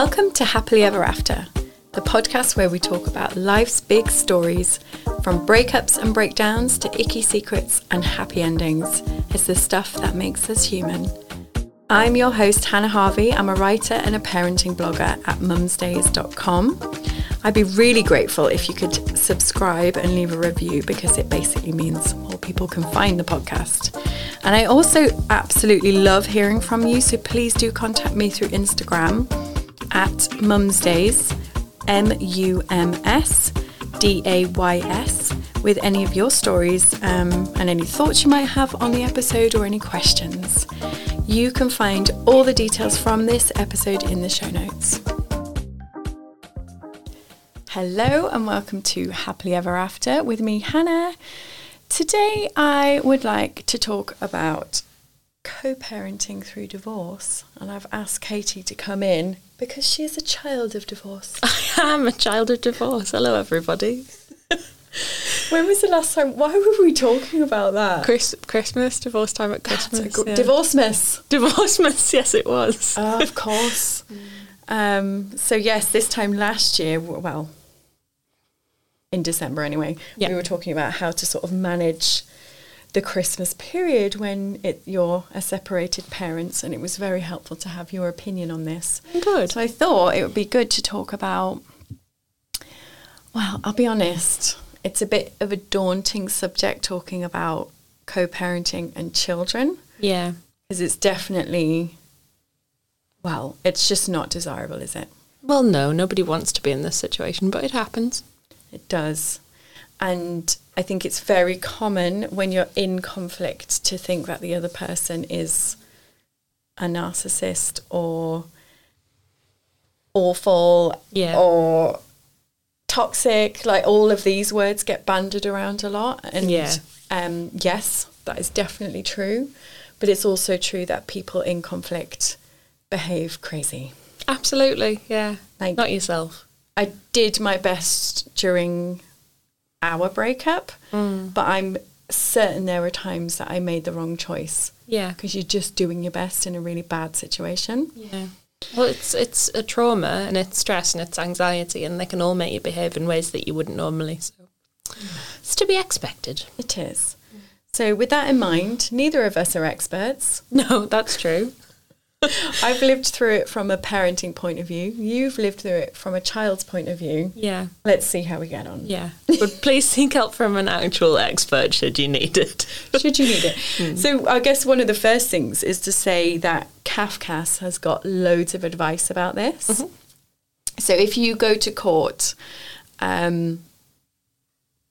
Welcome to Happily Ever After, the podcast where we talk about life's big stories, from breakups and breakdowns to icky secrets and happy endings. It's the stuff that makes us human. I'm your host, Hannah Harvey. I'm a writer and a parenting blogger at mumsdays.com. I'd be really grateful if you could subscribe and leave a review because it basically means more people can find the podcast. And I also absolutely love hearing from you, so please do contact me through Instagram at Mums Days, M U M S D A Y S, with any of your stories um, and any thoughts you might have on the episode or any questions. You can find all the details from this episode in the show notes. Hello and welcome to Happily Ever After with me, Hannah. Today I would like to talk about co parenting through divorce, and I've asked Katie to come in because she is a child of divorce. I am a child of divorce. Hello, everybody. when was the last time? Why were we talking about that? Chris, Christmas, divorce time at Christmas. Yeah. Divorce miss. Divorce miss, yes, it was. Oh, of course. um, so, yes, this time last year, well, in December anyway, yeah. we were talking about how to sort of manage the Christmas period when it, you're a uh, separated parents, and it was very helpful to have your opinion on this. Good. So I thought it would be good to talk about. Well, I'll be honest, it's a bit of a daunting subject talking about co-parenting and children. Yeah, because it's definitely, well, it's just not desirable, is it? Well, no, nobody wants to be in this situation, but it happens. It does. And I think it's very common when you're in conflict to think that the other person is a narcissist or awful yeah. or toxic. Like all of these words get banded around a lot. And yeah. um, yes, that is definitely true. But it's also true that people in conflict behave crazy. Absolutely, yeah. Like, Not yourself. I did my best during our breakup, mm. but I'm certain there were times that I made the wrong choice. Yeah, because you're just doing your best in a really bad situation. Yeah. Well, it's it's a trauma and it's stress and it's anxiety, and they can all make you behave in ways that you wouldn't normally. So it's to be expected. It is. So, with that in mind, neither of us are experts. No, that's true. I've lived through it from a parenting point of view. You've lived through it from a child's point of view. Yeah. Let's see how we get on. Yeah. But please seek help from an actual expert should you need it. should you need it. Mm. So I guess one of the first things is to say that CAFCASS has got loads of advice about this. Mm-hmm. So if you go to court, um,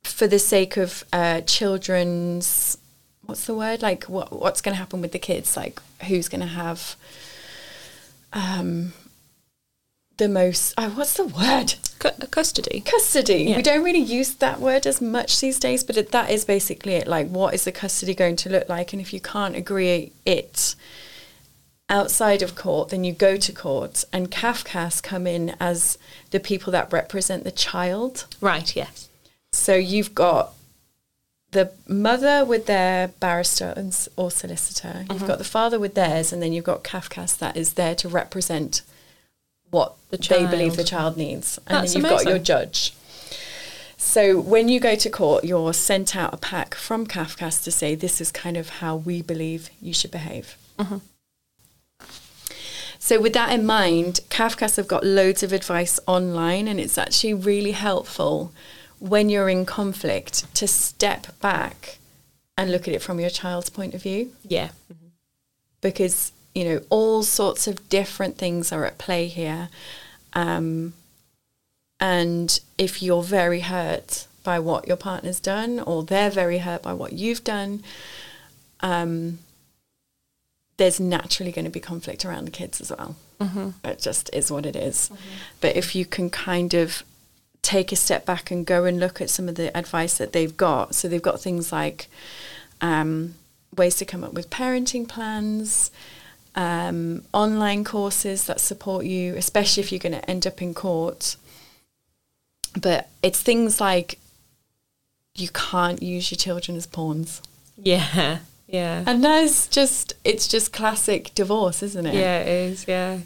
for the sake of uh, children's what's the word like what what's going to happen with the kids like who's going to have um, the most oh, what's the word? C- custody. Custody. Yeah. we don't really use that word as much these days but it, that is basically it. Like what is the custody going to look like? And if you can't agree it outside of court then you go to court and Cafcass come in as the people that represent the child. Right yes so you've got the mother with their barrister and, or solicitor, you've mm-hmm. got the father with theirs, and then you've got CAFCASS that is there to represent what the they believe the child needs. And That's then you've amazing. got your judge. So when you go to court, you're sent out a pack from CAFCASS to say this is kind of how we believe you should behave. Mm-hmm. So with that in mind, CAFCASS have got loads of advice online, and it's actually really helpful when you're in conflict to step back and look at it from your child's point of view. Yeah. Mm-hmm. Because, you know, all sorts of different things are at play here. Um, and if you're very hurt by what your partner's done, or they're very hurt by what you've done, um, there's naturally going to be conflict around the kids as well. Mm-hmm. It just is what it is. Mm-hmm. But if you can kind of take a step back and go and look at some of the advice that they've got. So they've got things like um, ways to come up with parenting plans, um, online courses that support you, especially if you're going to end up in court. But it's things like you can't use your children as pawns. Yeah, yeah. And that's just, it's just classic divorce, isn't it? Yeah, it is, yeah.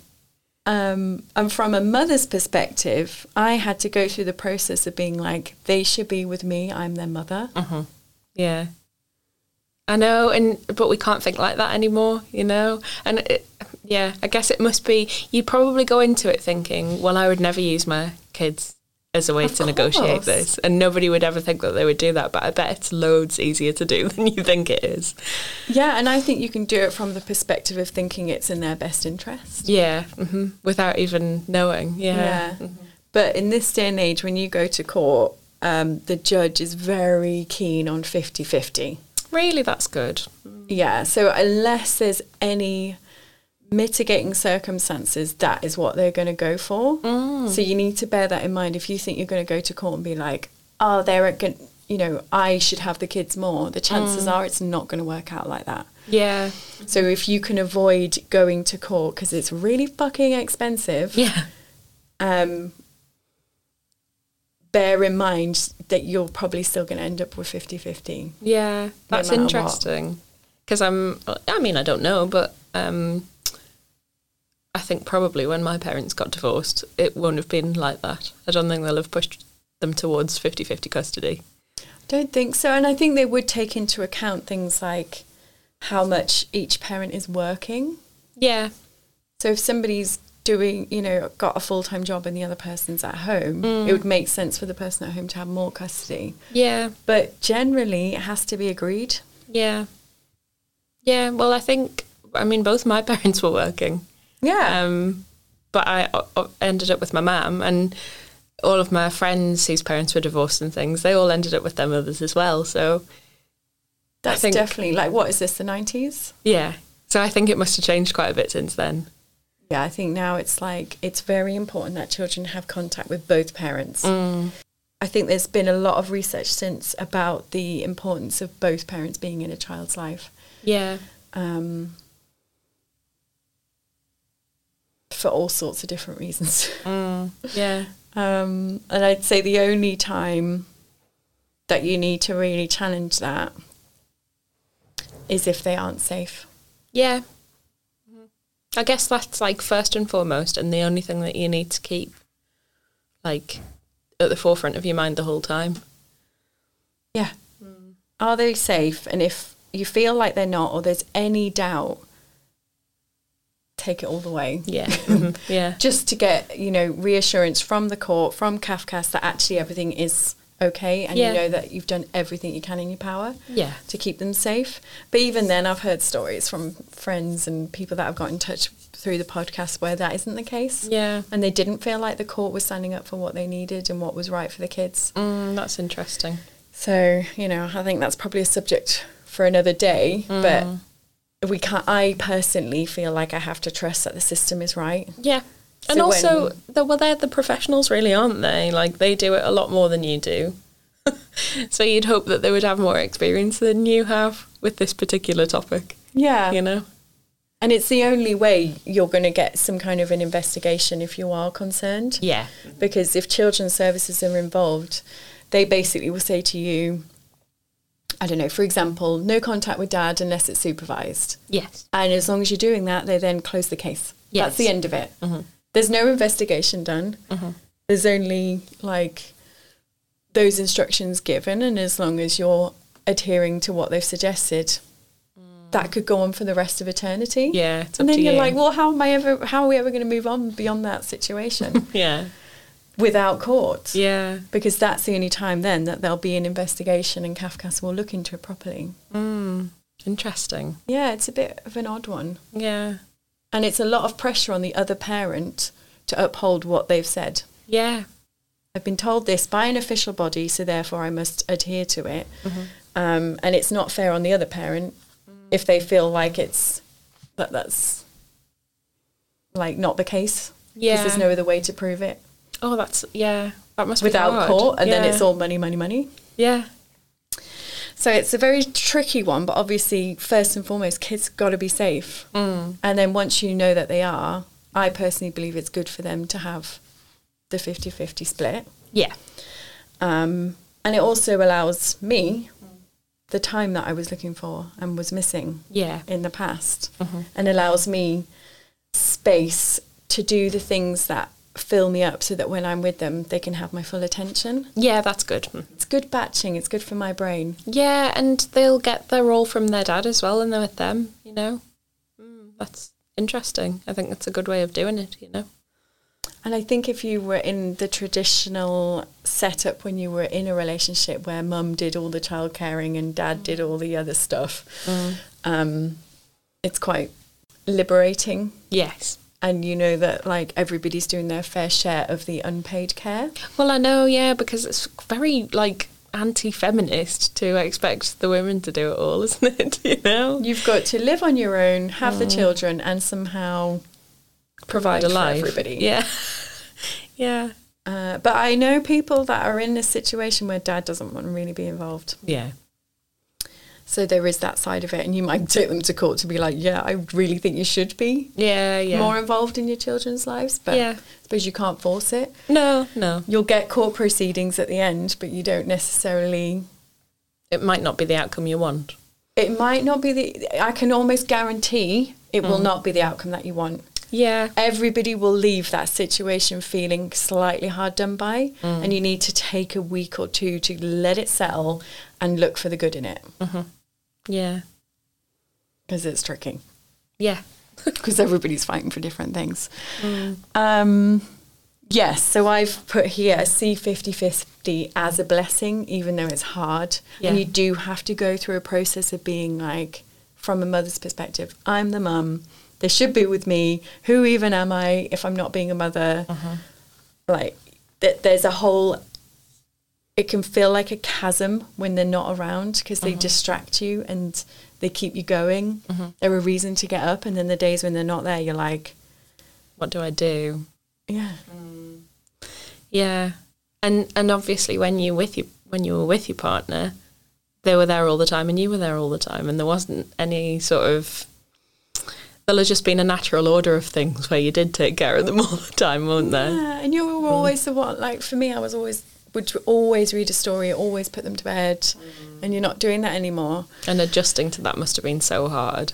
Um, and from a mother's perspective, I had to go through the process of being like, they should be with me. I'm their mother. Yeah. I know, and but we can't think like that anymore, you know. And it, yeah, I guess it must be. You probably go into it thinking, well, I would never use my kids as a way Of to negotiate this, and nobody would ever think that they would do that. But I bet it's loads easier to do than you think it is. Yeah, and I think you can do it from the perspective of thinking it's in their best interest. Yeah, hmm without even knowing. Yeah, Yeah. But in this day and age, when you go to court, um, the judge is very keen on 50 50. really, that's good. Yeah, so unless there's any mitigating circumstances, that is what they're going to go for. So you need to bear that in mind. If you think you're going to go to court and be like, oh, they're going, you know, I should have the kids more, the chances are it's not going to work out like that. Yeah, So if you can avoid going to court because it's really fucking expensive, yeah, um, bear in mind that you're probably still going to end up with 50-50. yeah. That's what. interesting. Because I'm. I mean, I don't know, but um, I think probably when my parents got divorced, it won't have been like that. I don't think they'll have pushed them towards 50-50 custody. I don't think so. And I think they would take into account things like how much each parent is working. Yeah, So if somebody's doing, you know, got a full time job and the other person's at home, it mm. would make sense for the person at home to have more custody. yeah, But generally, it has to be agreed. yeah, yeah. Well, I think. I mean, both my parents were working. Yeah. Um, but I ended up with my mum and all of my friends whose parents were divorced and things, they all ended up with their mothers as well. So, That's think- definitely like, what is this, the 90s? yeah. So I think it must have changed quite a bit since then. Yeah, I think now it's like it's very important that children have contact with both parents. I think there's been a lot of research since about the importance of both parents being in a child's life. Yeah. Um, for all sorts of different reasons. Mm, yeah. Um, and I'd say the only time that you need to really challenge that is if they aren't safe. Yeah. Mm-hmm. I guess that's like first and foremost and the only thing that you need to keep like at the forefront of your mind the whole time. Yeah. Mm. Are they safe? And if you feel like they're not, or there's any doubt, take it all the way. Yeah. Mhm. Yeah. Just to get, you know, reassurance from the court, from Cafcass that actually everything is okay and Yeah. you know that you've done everything you can in your power Yeah. to keep them safe. But even then, I've heard stories from friends and people that I've got in touch through the podcast where that isn't the case. Yeah. And they didn't feel like the court was standing up for what they needed and what was right for the kids. Mm, that's interesting. So, you know, I think that's probably a subject for another day. But we can't, I personally feel like I have to trust that the system is right. Yeah. And also, well, they're the professionals, really, aren't they? Like, they do it a lot more than you do. so you'd hope that they would have more experience than you have with this particular topic, Yeah. you know? And it's the only way you're going to get some kind of an investigation if you are concerned. Yeah. Because if children's services are involved, they basically will say to you, I don't know, for example, no contact with dad unless it's supervised. Yes. And as long as you're doing that, they then close the case. Yes. That's the end of it. There's no investigation done. There's only like those instructions given, and as long as you're adhering to what they've suggested, that could go on for the rest of eternity. Yeah. And then you're you. like, well, how am I ever? How are we ever going to move on beyond that situation yeah. Without court? Yeah. Because that's the only time then that there'll be an investigation, and Cafcass will look into it properly. Mm. Interesting. Yeah, it's a bit of an odd one. Yeah. And it's a lot of pressure on the other parent to uphold what they've said. Yeah. I've been told this by an official body, so therefore I must adhere to it. Um, and it's not fair on the other parent if they feel like it's that that's like not the case. Yeah. there's no other way to prove it Oh, that's, yeah. That must without be hard. court, and then it's all money, money, money. Yeah. So it's a very tricky one, but obviously, first and foremost, kids got to be safe. Mm. And then once you know that they are, I personally believe it's good for them to have the 50 50 split. Yeah. Um, and it also allows me the time that I was looking for and was missing Yeah. in the past, and allows me space to do the things that fill me up so that when I'm with them, they can have my full attention. Yeah, that's good. It's good batching, it's good for my brain. Yeah, and they'll get their role from their dad as well, and they're with them. You know, mm, that's interesting. I think that's a good way of doing it. You know. And I think if you were in the traditional setup when you were in a relationship where mum did all the child caring and dad did all the other stuff, um, it's quite liberating. Yes. And you know that like everybody's doing their fair share of the unpaid care. Well, I know, yeah, because it's very like anti-feminist to expect the women to do it all, isn't it? You know, You've got to live on your own, have the children, and somehow provide, a for life. everybody. Yeah, yeah, Uh, but I know people that are in a situation where dad doesn't want to really be involved. yeah, So there is that side of it, and you might take them to court to be like, "Yeah, I really think you should be yeah, yeah. more involved in your children's lives." But Yeah. I suppose you can't force it. No, no, You'll get court proceedings at the end, but you don't necessarily. it might not be the outcome you want. It might not be the. I can almost guarantee it Mm. will not be the outcome that you want. Yeah, Everybody will leave that situation feeling slightly hard done by, Mm. and you need to take a week or two to let it settle and look for the good in it yeah, because it's tricky. yeah. because everybody's fighting for different things. Um, yes, so I've put here see 50 50 as a blessing, even though it's hard. Yeah. And you do have to go through a process of being like, from a mother's perspective, I'm the mum, they should be with me. Who even am I if I'm not being a mother? Like, th- there's a whole it can feel like a chasm when they're not around because they mm-hmm. distract you and they keep you going. Mm-hmm. They're a reason to get up, and then the days when they're not there, you're like, What do I do? yeah, mm. Yeah, and and obviously when you with you when you were with your partner, they were there all the time, and you were there all the time, and there wasn't any sort of. There'll have just been a natural order of things where you did take care of them all the time, were not there? yeah. And you were mm. always the one. Like for me, I was always would always read a story, always put them to bed, mm-hmm. and you're not doing that anymore. And adjusting to that must have been so hard.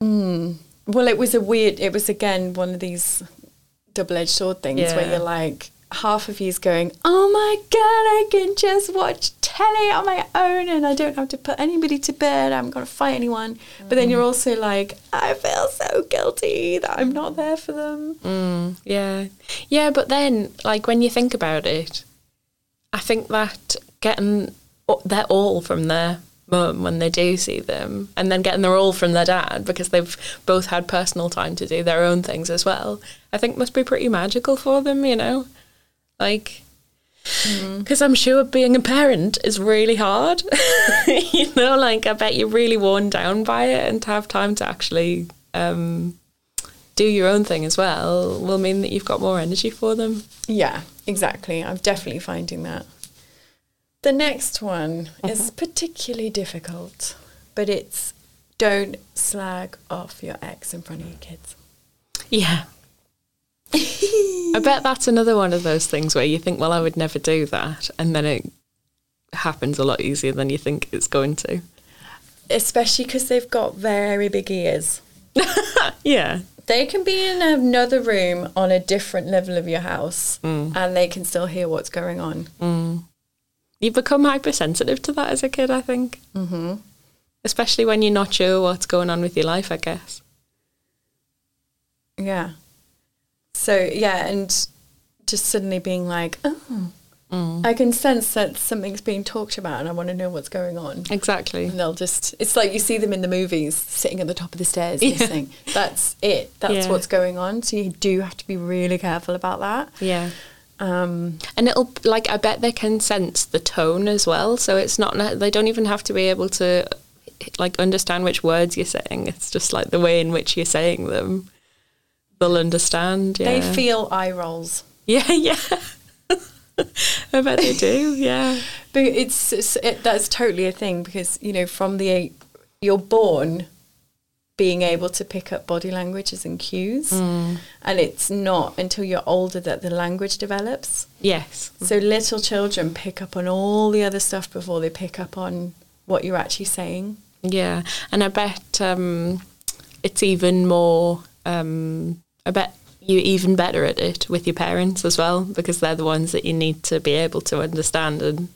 Hmm. Well, it was a weird. It was again one of these double-edged sword things where you're like, half of you's going, "Oh my god, I can just watch telly on my own, and I don't have to put anybody to bed. I'm gonna fight anyone." But then you're mm-hmm. also like, "I feel so guilty that I'm not there for them." Mm, yeah, yeah, but then like when you think about it, I think that getting their all from their mum when they do see them, and then getting their all from their dad because they've both had personal time to do their own things as well. I think must be pretty magical for them, you know, like. Because I'm sure being a parent is really hard. you know, like I bet you're really worn down by it, and to have time to actually um, do your own thing as well will mean that you've got more energy for them. Yeah, exactly. I'm definitely finding that. The next one uh-huh. is particularly difficult, but it's don't slag off your ex in front of your kids. Yeah. I bet that's another one of those things where you think, well, I would never do that. And then it happens a lot easier than you think it's going to. Especially because they've got very big ears. Yeah. They can be in another room on a different level of your house and they can still hear what's going on. You become hypersensitive to that as a kid, I think. Mm-hmm. Especially when you're not sure what's going on with your life, I guess. Yeah. So, yeah, and just suddenly being like, oh, I can sense that something's being talked about and I want to know what's going on. Exactly. And they'll just, it's like you see them in the movies sitting at the top of the stairs Yeah. listening. That's it. That's Yeah. what's going on. So you do have to be really careful about that. Yeah. Um, And it'll like I bet they can sense the tone as well. So it's not they don't even have to be able to like understand which words you're saying. It's just like the way in which you're saying them. They'll understand. Yeah. They feel eye rolls. Yeah, yeah. I bet they do. Yeah. But it's, it's it, that's totally a thing because you know from the you're born being able to pick up body languages and cues, and it's not until you're older that the language develops. Yes. So little children pick up on all the other stuff before they pick up on what you're actually saying. Yeah. And I bet um, it's even more. Um, I bet you even better at it with your parents as well because they're the ones that you need to be able to understand and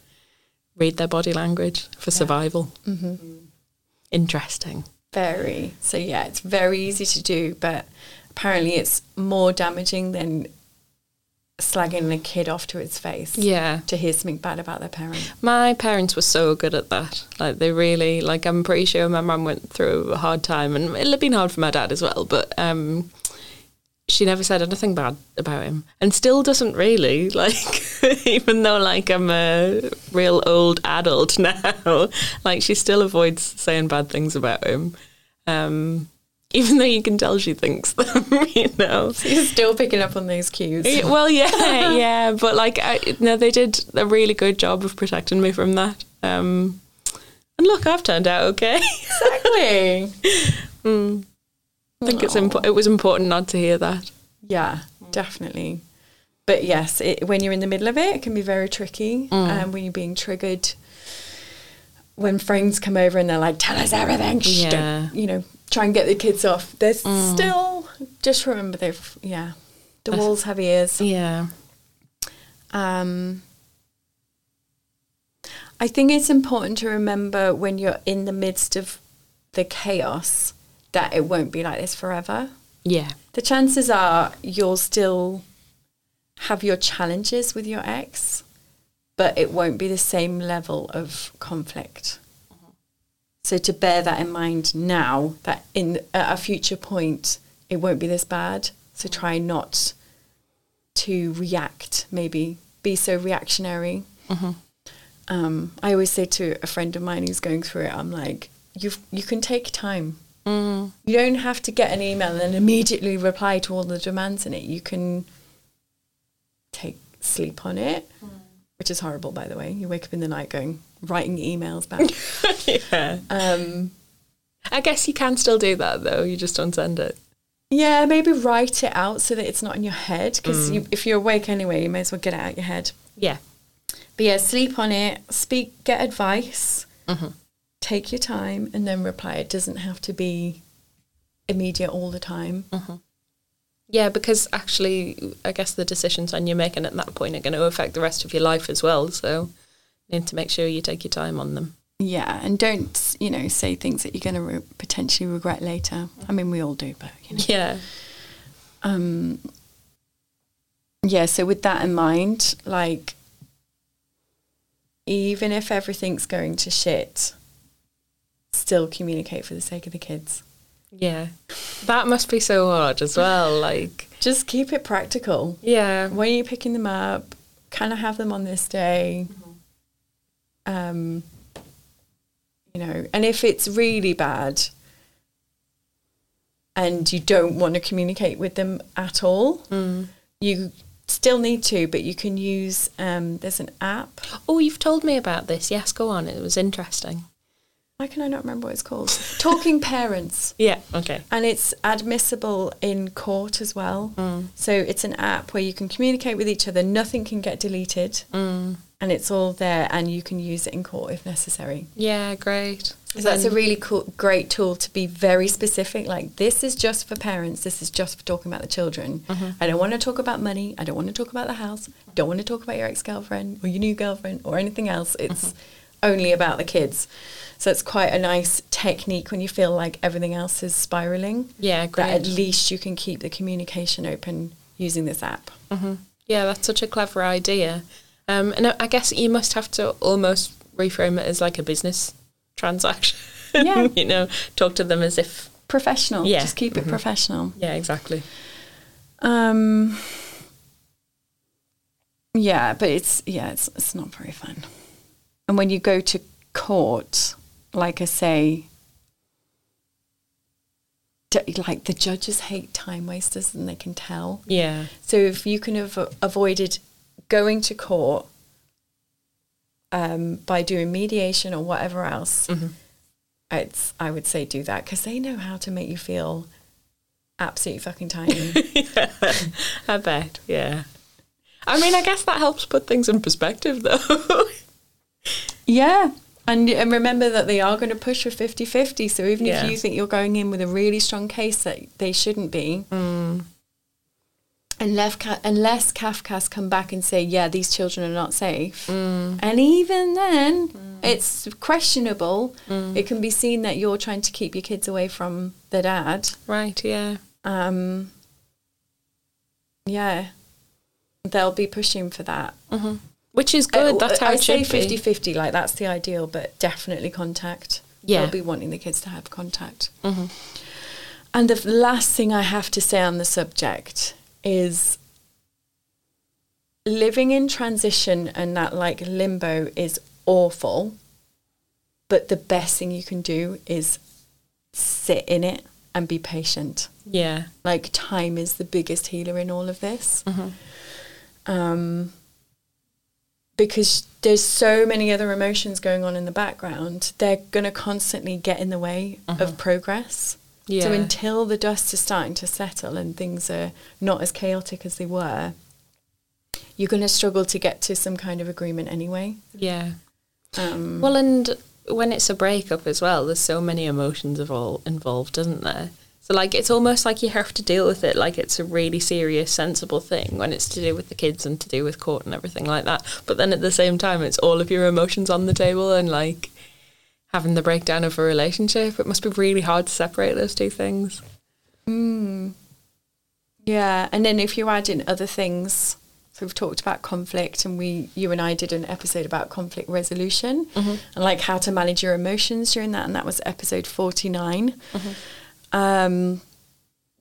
read their body language for survival. Mm-hmm. Interesting. Very. So yeah, it's very easy to do, but apparently it's more damaging than slagging a kid off to its face. Yeah. To hear something bad about their parent. My parents were so good at that. Like they really like I'm pretty sure my mum went through a hard time and it'll have been hard for my dad as well, but um she never said anything bad about him. And still doesn't really like even though like i'm a real old adult now like she still avoids saying bad things about him. Um, even though you can tell she thinks them you know? She's still picking up on those cues. Well yeah yeah but like I, no they did a really good job of protecting me from that. Um, and look i've turned out okay. Exactly. Mm. I think it's impo- it was important not to hear that. Yeah, definitely. But yes, it, when you're in the middle of it, it can be very tricky. Mm. Um, when you're being triggered, when friends come over and they're like, "Tell us everything," yeah. you know, try and get the kids off. There's mm. still just remember they've yeah, the walls have ears. Yeah. Um. I think it's important to remember when you're in the midst of the chaos that it won't be like this forever. Yeah. The chances are you'll still have your challenges with your ex, but it won't be the same level of conflict. Mm-hmm. So to bear that in mind now, that in at a future point it won't be this bad. So try not to react. Maybe be so reactionary. Mm-hmm. Um, I always say to a friend of mine who's going through it, I'm like, you you can take time Mm. You don't have to get an email and immediately reply to all the demands in it. You can take sleep on it, mm. which is horrible, by the way. You wake up in the night going, writing emails back. yeah. Um, I guess you can still do that, though. You just don't send it. Yeah, maybe write it out so that it's not in your head. Because mm. you, if you're awake anyway, you may as well get it out of your head. Yeah. But yeah, sleep on it, speak, get advice. Mm-hmm take your time and then reply. It doesn't have to be immediate all the time. Mm-hmm. Yeah, because actually, I guess the decisions and you're making at that point are going to affect the rest of your life as well. So you need to make sure you take your time on them. Yeah, and don't you know say things that you're going to re- potentially regret later. I mean, we all do, but you know. yeah. Um. Yeah. So with that in mind, like, even if everything's going to shit, still communicate for the sake of the kids. Yeah. That must be so hard as well. Like just keep it practical. Yeah. When you're picking them up, Can I have them on this day. Mm-hmm. Um you know, and if it's really bad and you don't want to communicate with them at all, mm. you still need to, but you can use um, there's an app. Oh, you've told me about this. Yes, go on. It was interesting why can I not remember what it's called? Talking Parents. Yeah, okay. And it's admissible in court as well. Mm. So it's an app where you can communicate with each other, nothing can get deleted, mm. and it's all there, and you can use it in court if necessary. Yeah, great. So that's a really cool, great tool to be very specific. Like, this is just for parents, this is just for talking about the children. Mm-hmm. I don't want to talk about money, I don't want to talk about the house, don't want to talk about your ex girlfriend or your new girlfriend or anything else. It's mm-hmm. Only about the kids. So it's quite a nice technique when you feel like everything else is spiraling. Yeah, great. That at least you can keep the communication open using this app. Mm-hmm. Yeah, that's such a clever idea. Um, and I guess you must have to almost reframe it as like a business transaction. Yeah. you know, talk to them as if professional. Yeah. Just keep it mm-hmm. professional. Yeah, exactly. Um yeah, but it's yeah, it's it's not very fun. And when you go to court, like I say, like the judges hate time wasters and they can tell. Yeah. So if you can have avoided going to court um, by doing mediation or whatever else, mm-hmm. it's I would say do that because they know how to make you feel absolutely fucking tiny. yeah, I bet. Yeah. I mean, I guess that helps put things in perspective, though. yeah. And, and remember that they are going to push for 50 50. So even yeah. if you think you're going in with a really strong case that they shouldn't be, mm. unless, unless Cafcass come back and say, yeah, these children are not safe. And even then, it's questionable. It can be seen that you're trying to keep your kids away from the dad. Right, yeah. Um, yeah, they'll be pushing for that. Which is good. Uh, That's how I it say should 50 be. 50, like that's the ideal, but definitely contact. Yeah. They'll be wanting the kids to have contact. Mm-hmm. And the last thing I have to say on the subject is living in transition and that like limbo is awful, but the best thing you can do is sit in it and be patient Yeah. like time is the biggest healer in all of this um, because there's so many other emotions going on in the background they're going to constantly get in the way of progress Yeah. so until the dust is starting to settle and things are not as chaotic as they were you're going to struggle to get to some kind of agreement anyway Yeah. um, Well, and when it's a breakup as well, there's so many emotions of all involved, isn't there? So like it's almost like you have to deal with it like it's a really serious, sensible thing when it's to do with the kids and to do with court and everything like that. But then at the same time, it's all of your emotions on the table and like having the breakdown of a relationship. It must be really hard to separate those two things. Hmm. Yeah, and then if you add in other things, so we've talked about conflict, and we, you and I did an episode about conflict resolution mm-hmm. and like how to manage your emotions during that, and that was episode forty mm-hmm. Um,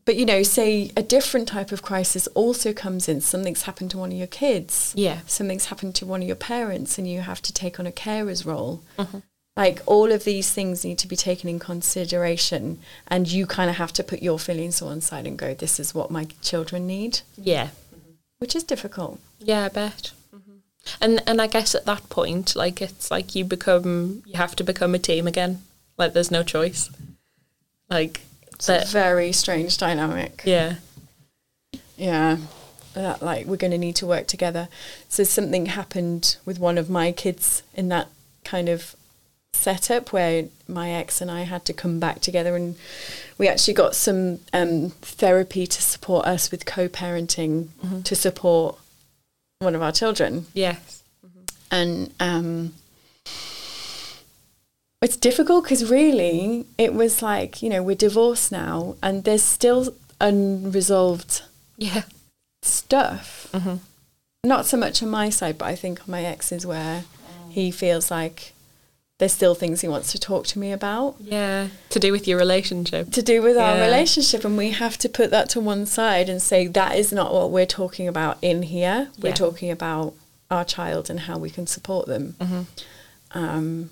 but you know, say a different type of crisis also comes in. Something's happened to one of your kids. Yeah. Something's happened to one of your parents, and you have to take on a carer's role. Like all of these things need to be taken in consideration, and you kind of have to put your feelings to one side and go, "This is what my children need," Yeah. which is difficult. Yeah, I bet. And and I guess at that point, like it's like you become you have to become a team again. Like there's no choice. Like It's a very strange dynamic. Yeah. Yeah. That like we're going to need to work together. So something happened with one of my kids in that kind of setup where my ex and I had to come back together and we actually got some um, therapy to support us with co-parenting to support one of our children Yes. and um, it's difficult because really it was like you know we're divorced now and there's still unresolved Yeah. stuff not so much on my side but i think on my ex's where he feels like there's still things he wants to talk to me about Yeah. To do with your relationship. to do with our relationship and we have to put that to one side and say that is not what we're talking about in here we're talking about our child and how we can support them Mm-hmm. um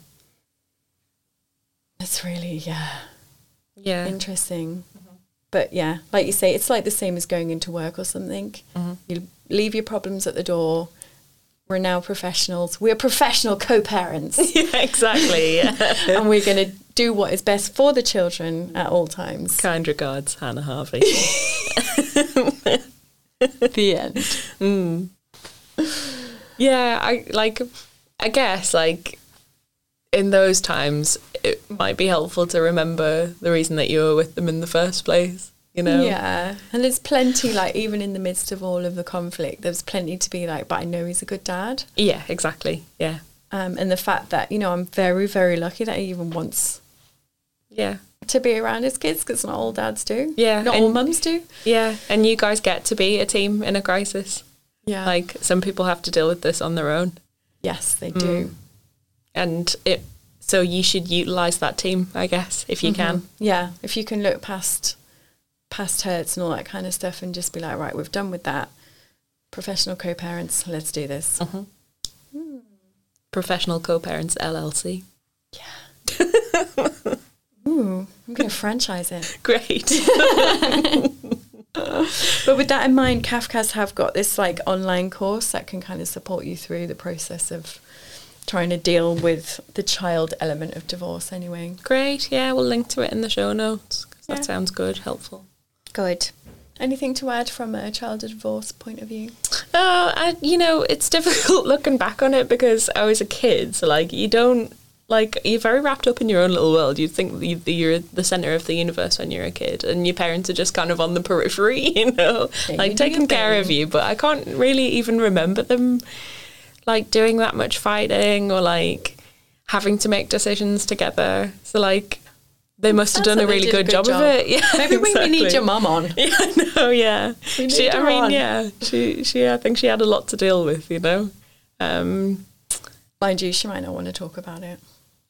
it's really yeah Yeah. interesting mm-hmm. but yeah like you say it's like the same as going into work or something mm-hmm. you leave your problems at the door we're now professionals we're professional co-parents yeah. Exactly. Yeah. and we're going to do what is best for the children at all times kind regards, Hannah Harvey. the end mm. yeah. I like. I guess like in those times, it might be helpful to remember the reason that you were with them in the first place. You know. Yeah, and there's plenty like even in the midst of all of the conflict, there's plenty to be like. But I know he's a good dad, Yeah. Exactly. Yeah. um, and the fact that you know I'm very very lucky that he even wants Yeah. to be around his kids because not all dads do. Yeah, not all mums do. Yeah, and you guys get to be a team in a crisis. Yeah, Like some people have to deal with this on their own, yes, they do. And it. So you should utilize that team, I guess, if you can. Mm-hmm. Yeah, if you can look past past hurts and all that kind of stuff, and just be like, right, we've done with that. Professional co-parents, let's do this. Mm-hmm. Hmm. Professional co-parents LLC. Yeah Ooh, I'm going to franchise it. Great. But with that in mind, Cafcass have got this like online course that can kind of support you through the process of trying to deal with the child element of divorce anyway. Great. Yeah, we'll link to it in the show notes 'cause that Yeah. sounds good, helpful. Good. Anything to add from a child divorce point of view? Oh, I, you know, it's difficult looking back on it because I was a kid, so like you don't Like you're very wrapped up in your own little world. You'd think you- that you're the center of the universe when you're a kid, and your parents are just kind of on the periphery, you know, Yeah, like taking care of you. But I can't really even remember them like doing that much fighting or like having to make decisions together. So like they must have done a really did a good, good job, job. of it. Yeah, Maybe we, we need your mum on. Yeah, I know. Yeah, she. I mean, on. yeah, she. She. I think she had a lot to deal with. You know. Um, Mind you, she might not want to talk about it.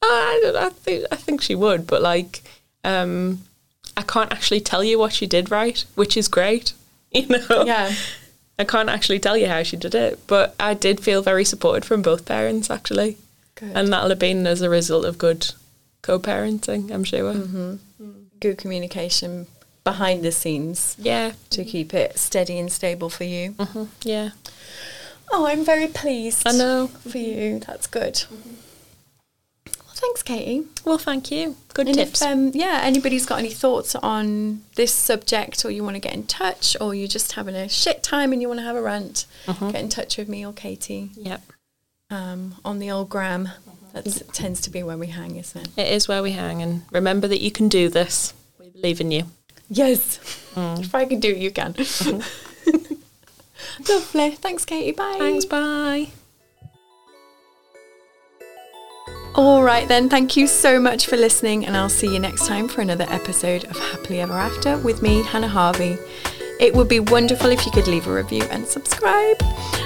I, don't- I think. I think she would, but like, um, I can't actually tell you what she did right, which is great. You know. Yeah. I can't actually tell you how she did it, but I did feel very supported from both parents actually, Good. and that'll have been as a result of good co-parenting. I'm sure. Mm-hmm. Good communication behind the scenes Yeah. to keep it steady and stable for you. hmm Yeah. Oh, I'm very pleased. I know. For you. That's good. Well, thanks, Katie. Well, thank you. Good and tips. if um, yeah, anybody's got any thoughts on this subject, or you want to get in touch, or you're just having a shit time and you want to have a rant, Mhm. get in touch with me or Katie Yep. um, on the old gram. That tends to be where we hang, isn't it? It is where we hang, and remember that you can do this. We believe in you. Yes. Mm. If I can do it, you can. Lovely. Thanks, Katie. Bye. Thanks. Bye. All right, then. Thank you so much for listening, and I'll see you next time for another episode of Happily Ever After with me, Hannah Harvey. It would be wonderful if you could leave a review and subscribe.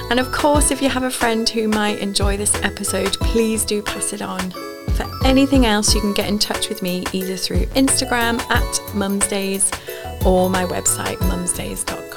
And of course, if you have a friend who might enjoy this episode, please do pass it on. For anything else, you can get in touch with me either through Instagram at mumsdays or my website mumsdays.com.